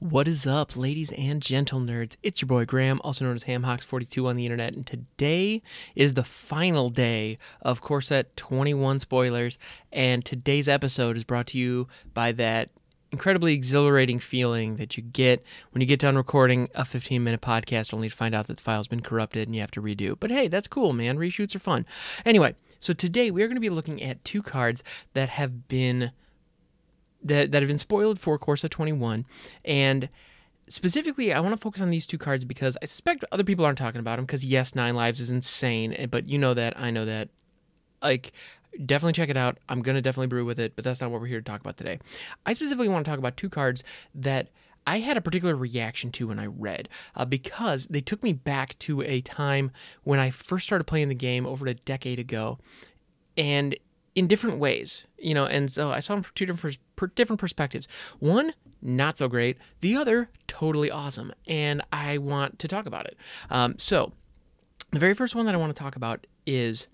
What is up, ladies and gentle nerds? It's your boy Graham, also known as HamHocks42 on the internet, and today is the final day of Core Set 21 spoilers, and today's episode is brought to you by that incredibly exhilarating feeling that you get when you get done recording a 15 minute podcast only to find out that the file's been corrupted and you have to redo. But hey, that's cool, man. Reshoots are fun. Anyway, so today we are going to be looking at two cards that have been that, that have been spoiled for Core Set 21 and specifically i want to focus on these two cards because i suspect other people aren't talking about them because yes nine lives is insane eh, but you know that i know that. Like definitely check it out. I'm gonna definitely brew with it but that's not what we're here to talk about today. I specifically want to talk about two cards that I had a particular reaction to when I read uh, because they took me back to a time when I first started playing the game over a decade ago, and in different ways, you know. And so I saw them from two different different perspectives. One, not so great. The other, totally awesome. And I want to talk about it. Um, so, the very first one that I want to talk about is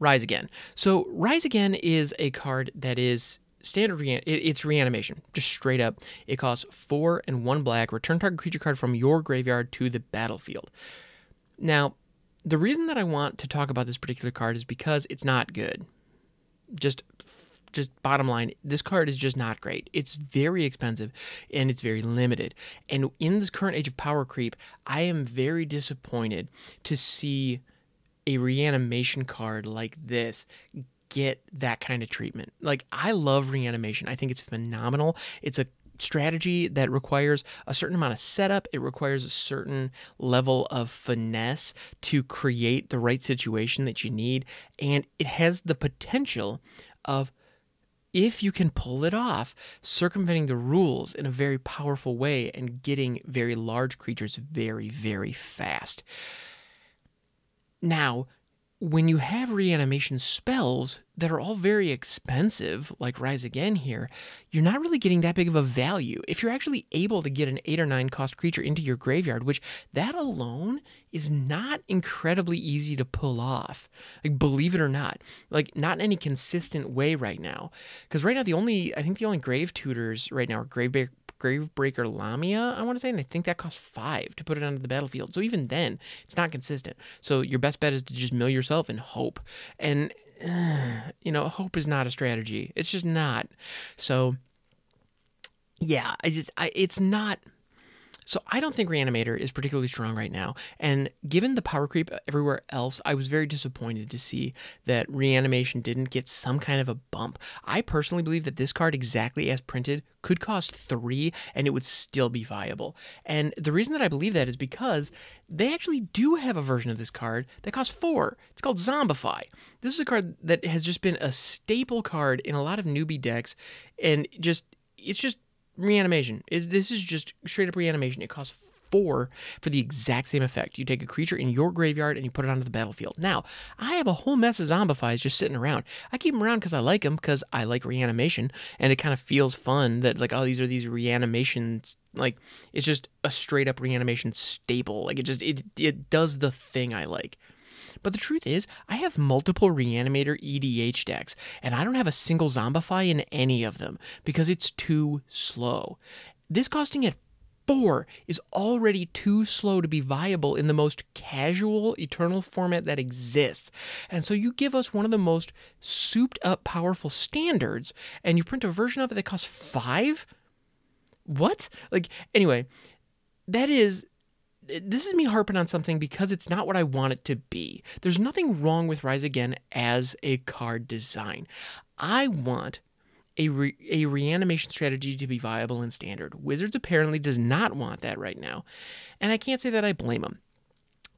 Rise Again. So, Rise Again is a card that is standard re- it's reanimation just straight up it costs four and one black return target creature card from your graveyard to the battlefield now the reason that i want to talk about this particular card is because it's not good just just bottom line this card is just not great it's very expensive and it's very limited and in this current age of power creep i am very disappointed to see a reanimation card like this get that kind of treatment. Like I love reanimation. I think it's phenomenal. It's a strategy that requires a certain amount of setup. It requires a certain level of finesse to create the right situation that you need. And it has the potential of, if you can pull it off, circumventing the rules in a very powerful way and getting very large creatures very, very fast. Now, when you have reanimation spells that are all very expensive, like Rise Again here, you're not really getting that big of a value. If you're actually able to get an 8 or 9 cost creature into your graveyard, which that alone is not incredibly easy to pull off. Like believe it or not, like not in any consistent way right now. Cuz right now the only I think the only grave tutors right now are grave Gravebreaker Lamia, I want to say, and I think that costs five to put it onto the battlefield. So even then, it's not consistent. So your best bet is to just mill yourself and hope. And, uh, you know, hope is not a strategy. It's just not. So, yeah, I just, I, it's not so I don't think Reanimator is particularly strong right now. And given the power creep everywhere else, I was very disappointed to see that Reanimation didn't get some kind of a bump. I personally believe that this card, exactly as printed, could cost three and it would still be viable. And the reason that I believe that is because they actually do have a version of this card that costs four. It's called Zombify. This is a card that has just been a staple card in a lot of newbie decks and just it's just reanimation. Is this is just straight up reanimation. It costs four for the exact same effect. You take a creature in your graveyard and you put it onto the battlefield. Now, I have a whole mess of zombifies just sitting around. I keep them around because I like them, because I like reanimation, and it kind of feels fun that, like, oh, these are these reanimations. Like, it's just a straight up reanimation staple. Like, it just, it, it does the thing I like. But the truth is, I have multiple Reanimator EDH decks, and I don't have a single Zombify in any of them because it's too slow. This costing at 4 is already too slow to be viable in the most casual Eternal format that exists. And so you give us one of the most souped up powerful standards, and you print a version of it that costs 5? What? Like, anyway, that is this is me harping on something because it's not what I want it to be. There's nothing wrong with Rise Again as a card design. I want a, re- a reanimation strategy to be viable in standard. Wizards apparently does not want that right now, and I can't say that I blame them.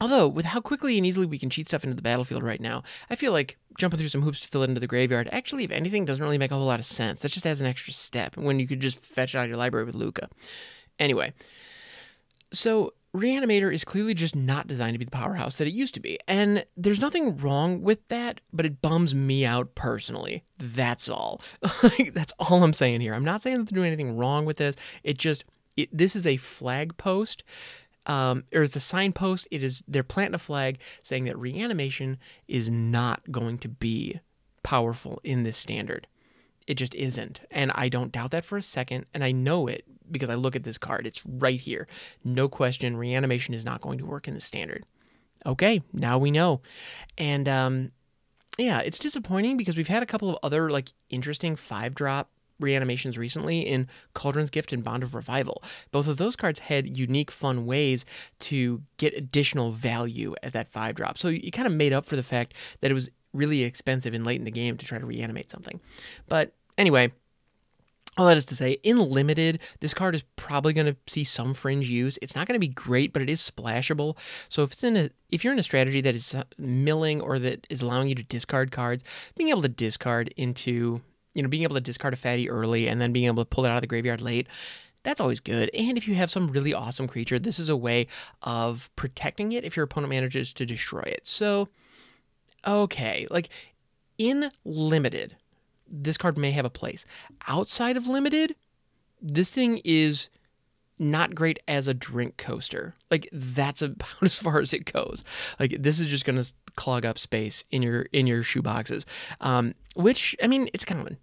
Although, with how quickly and easily we can cheat stuff into the battlefield right now, I feel like jumping through some hoops to fill it into the graveyard actually, if anything, doesn't really make a whole lot of sense. That just adds an extra step when you could just fetch it out of your library with Lukka. Anyway, so Reanimator is clearly just not designed to be the powerhouse that it used to be. And there's nothing wrong with that, but it bums me out personally. That's all. That's all I'm saying here. I'm not saying that they're doing anything wrong with this. It just, it, this is a flag post. Um, or it's a signpost. It is they're planting a flag saying that reanimation is not going to be powerful in this standard. It just isn't, and I don't doubt that for a second, and I know it because I look at this card. It's right here. No question, reanimation is not going to work in the standard. Okay, now we know. And um, yeah, it's disappointing because we've had a couple of other like interesting five drop reanimations recently in Cauldron's Gift and Bond of Revival. Both of those cards had unique, fun ways to get additional value at that five drop. So you kind of made up for the fact that it was really expensive and late in the game to try to reanimate something. But anyway, all that is to say, in limited, this card is probably going to see some fringe use. It's not going to be great, but it is splashable. So if it's in a, if you're in a strategy that is uh, milling or that is allowing you to discard cards, being able to discard into, you know, being able to discard a fatty early and then being able to pull it out of the graveyard late, that's always good. And if you have some really awesome creature, this is a way of protecting it if your opponent manages to destroy it. So, okay, like in limited, this card may have a place. Outside of limited, this thing is not great as a drink coaster. Like that's about as far as it goes. Like this is just going to clog up space in your in your shoe boxes. Um, which I mean, it's common.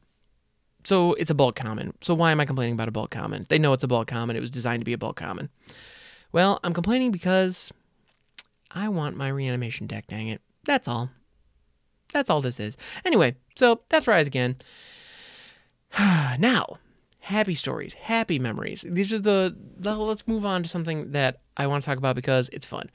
So it's a bulk common. So why am I complaining about a bulk common? They know it's a bulk common. It was designed to be a bulk common. Well, I'm complaining because I want my reanimation deck, dang it. That's all. That's all this is. Anyway, so that's Rise again. now, happy stories, happy memories. These are the. Let's move on to something that I want to talk about because it's fun.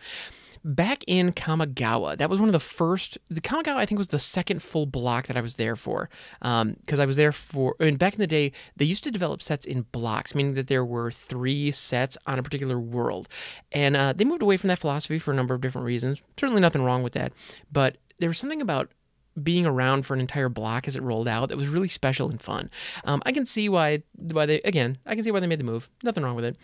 Back in Kamigawa, that was one of the first. The Kamigawa, I think, was the second full block that I was there for. Because um, I was there for. I mean, back in the day, they used to develop sets in blocks, meaning that there were three sets on a particular world. And uh, they moved away from that philosophy for a number of different reasons. Certainly nothing wrong with that. But there was something about being around for an entire block as it rolled out that was really special and fun. Um, I can see why why they again I can see why they made the move. Nothing wrong with it.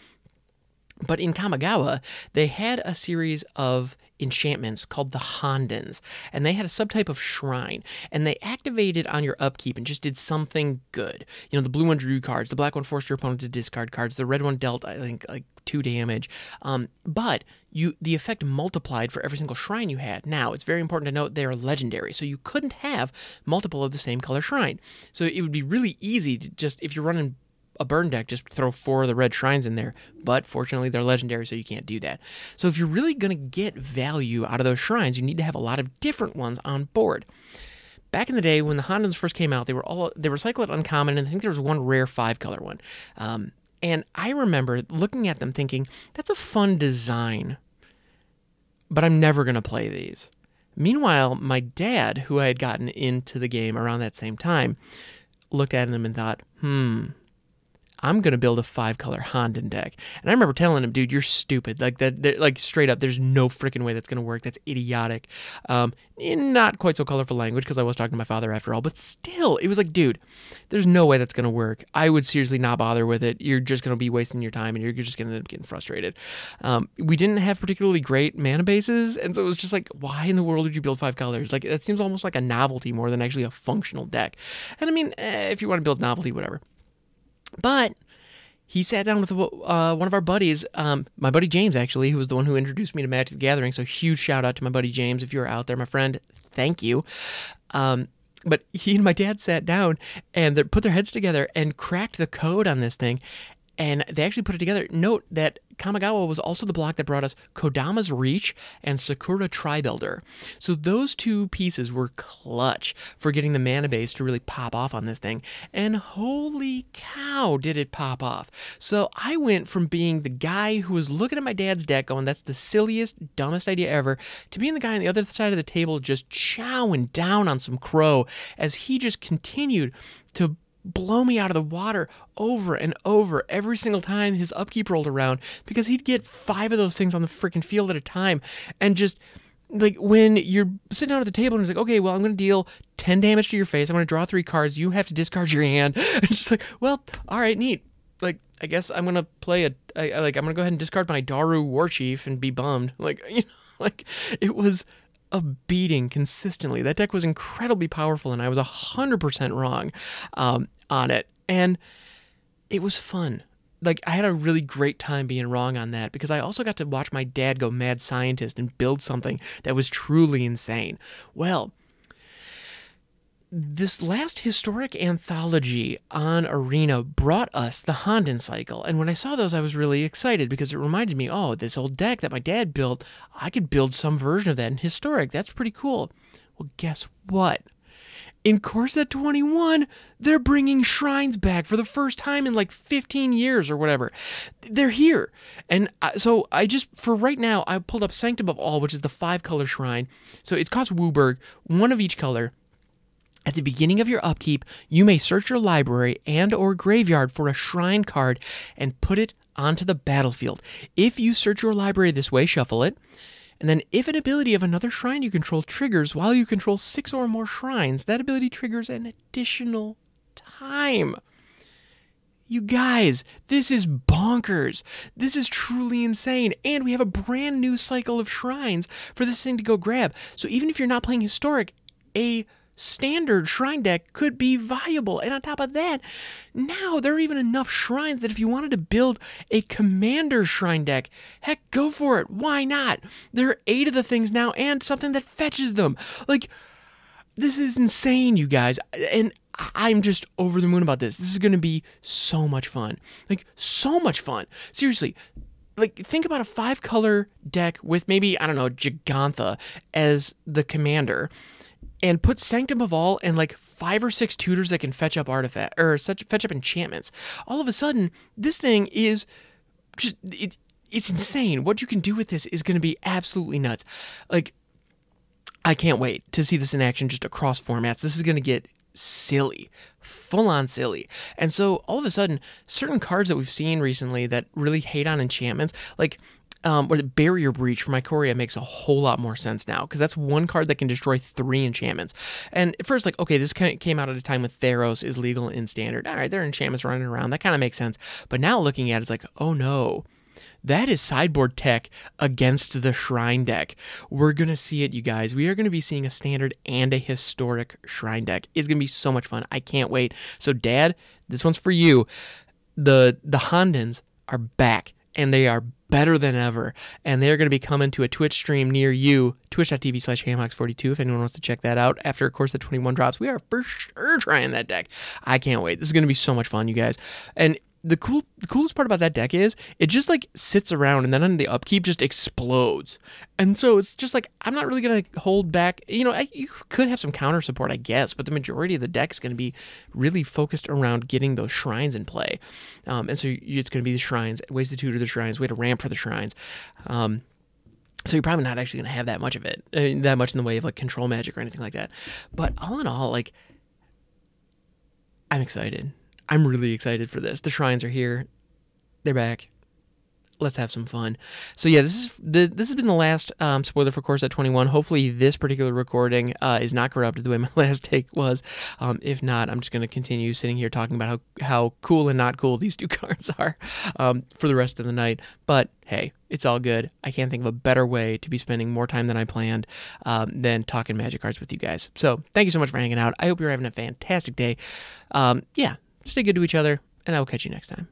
But in Kamigawa, they had a series of enchantments called the Hondens, and they had a subtype of shrine, and they activated on your upkeep and just did something good. You know, the blue one drew cards, the black one forced your opponent to discard cards, the red one dealt, I think, like two damage. Um, but you the effect multiplied for every single shrine you had. Now, it's very important to note they're legendary, so you couldn't have multiple of the same color shrine. So it would be really easy to just, if you're running a burn deck, just throw four of the red shrines in there. But fortunately, they're legendary, so you can't do that. So if you're really going to get value out of those shrines, you need to have a lot of different ones on board. Back in the day when the Hondens first came out, they were all they were cycled uncommon, and I think there was one rare five color one. Um, and I remember looking at them thinking, that's a fun design, but I'm never going to play these. Meanwhile, my dad, who I had gotten into the game around that same time, looked at them and thought, hmm, I'm gonna build a five color Honden deck. And I remember telling him, dude, you're stupid. Like that, like straight up, there's no freaking way that's gonna work. That's idiotic. Um, not quite so colorful language because I was talking to my father after all, but still, it was like, dude, there's no way that's gonna work. I would seriously not bother with it. You're just gonna be wasting your time, and you're just gonna end up getting frustrated. Um, we didn't have particularly great mana bases, and so it was just like, why in the world would you build five colors? Like that seems almost like a novelty more than actually a functional deck. And I mean, eh, if you want to build novelty, whatever. But he sat down with uh, one of our buddies, um, my buddy James, actually, who was the one who introduced me to Magic the Gathering. So huge shout out to my buddy James. If you're out there, my friend, thank you. Um, but he and my dad sat down and put their heads together and cracked the code on this thing. And they actually put it together. Note that Kamigawa was also the block that brought us Kodama's Reach and Sakura-Tribe Elder. So those two pieces were clutch for getting the mana base to really pop off on this thing. And holy cow, did it pop off. So I went from being the guy who was looking at my dad's deck going, that's the silliest, dumbest idea ever, to being the guy on the other side of the table just chowing down on some crow as he just continued to blow me out of the water over and over every single time his upkeep rolled around because he'd get five of those things on the freaking field at a time and just like when you're sitting down at the table and it's like, okay, well, I'm going to deal 10 damage to your face. I'm going to draw three cards. You have to discard your hand. It's just like, well, all right, neat. Like, I guess I'm going to play a, I, like, I'm going to go ahead and discard my Daru Warchief and be bummed. Like, you know, like it was a beating consistently. That deck was incredibly powerful, and I was 100% wrong um, on it. And it was fun. Like, I had a really great time being wrong on that because I also got to watch my dad go mad scientist and build something that was truly insane. Well, this last historic anthology on Arena brought us the Honden cycle. And when I saw those, I was really excited because it reminded me, oh, this old deck that my dad built, I could build some version of that in historic. That's pretty cool. Well, guess what? In Core Set 21, they're bringing shrines back for the first time in like 15 years or whatever. They're here. And uh, so I just, for right now, I pulled up Sanctum of All, which is the five color shrine. So it costs WUBRG, one of each color. At the beginning of your upkeep, you may search your library and or graveyard for a shrine card and put it onto the battlefield. If you search your library this way, shuffle it. And then if an ability of another shrine you control triggers while you control six or more shrines, that ability triggers an additional time. You guys, this is bonkers. This is truly insane. And we have a brand new cycle of shrines for this thing to go grab. So even if you're not playing historic, a standard shrine deck could be viable. And on top of that, now there are even enough shrines that if you wanted to build a commander shrine deck, heck, go for it. Why not? There are eight of the things now and something that fetches them. Like, this is insane, you guys. And I'm just over the moon about this. This is going to be so much fun. Like, so much fun. Seriously, like think about a five color deck with maybe I don't know Jegantha as the commander and put Sanctum of All and like five or six tutors that can fetch up artifact or such fetch up enchantments. All of a sudden, this thing is just it, it's insane. What you can do with this is going to be absolutely nuts. Like I can't wait to see this in action just across formats. This is going to get silly, full on silly. And so all of a sudden, certain cards that we've seen recently that really hate on enchantments, like um, or the barrier breach for Ikoria makes a whole lot more sense now because that's one card that can destroy three enchantments. And at first, like, okay, this came out at a time when Theros is legal in standard. All right, there are enchantments running around. That kind of makes sense. But now looking at it, it's like, oh no, that is sideboard tech against the shrine deck. We're going to see it, you guys. We are going to be seeing a standard and a historic shrine deck. It's going to be so much fun. I can't wait. So, Dad, this one's for you. The the Hondens are back and they are better than ever. And they're going to be coming to a Twitch stream near you, twitch.tv slash hamhocks42. If anyone wants to check that out after, of course, the 21 drops, we are for sure trying that deck. I can't wait. This is going to be so much fun, you guys. And the cool the coolest part about that deck is it just like sits around and then on the upkeep just explodes. And so it's just like i'm not really gonna hold back you know I, you could have some counter support i guess but the majority of the deck is to be really focused around getting those shrines in play. Um, and so it's going to be the shrines ways to tutor the shrines way to ramp for the shrines. Um, so you're probably not actually to have that much of it uh, that much in the way of like control magic or anything like that. But all in all like i'm excited I'm really excited for this. The shrines are here. They're back. Let's have some fun. So yeah, this is the this has been the last um, spoiler for Core Set 21. Hopefully, this particular recording uh, is not corrupted the way my last take was. Um, if not, I'm just going to continue sitting here talking about how how cool and not cool these two cards are um, for the rest of the night. But hey, it's all good. I can't think of a better way to be spending more time than I planned um, than talking magic cards with you guys. So thank you so much for hanging out. I hope you're having a fantastic day. Um, yeah, stay good to each other, and I will catch you next time.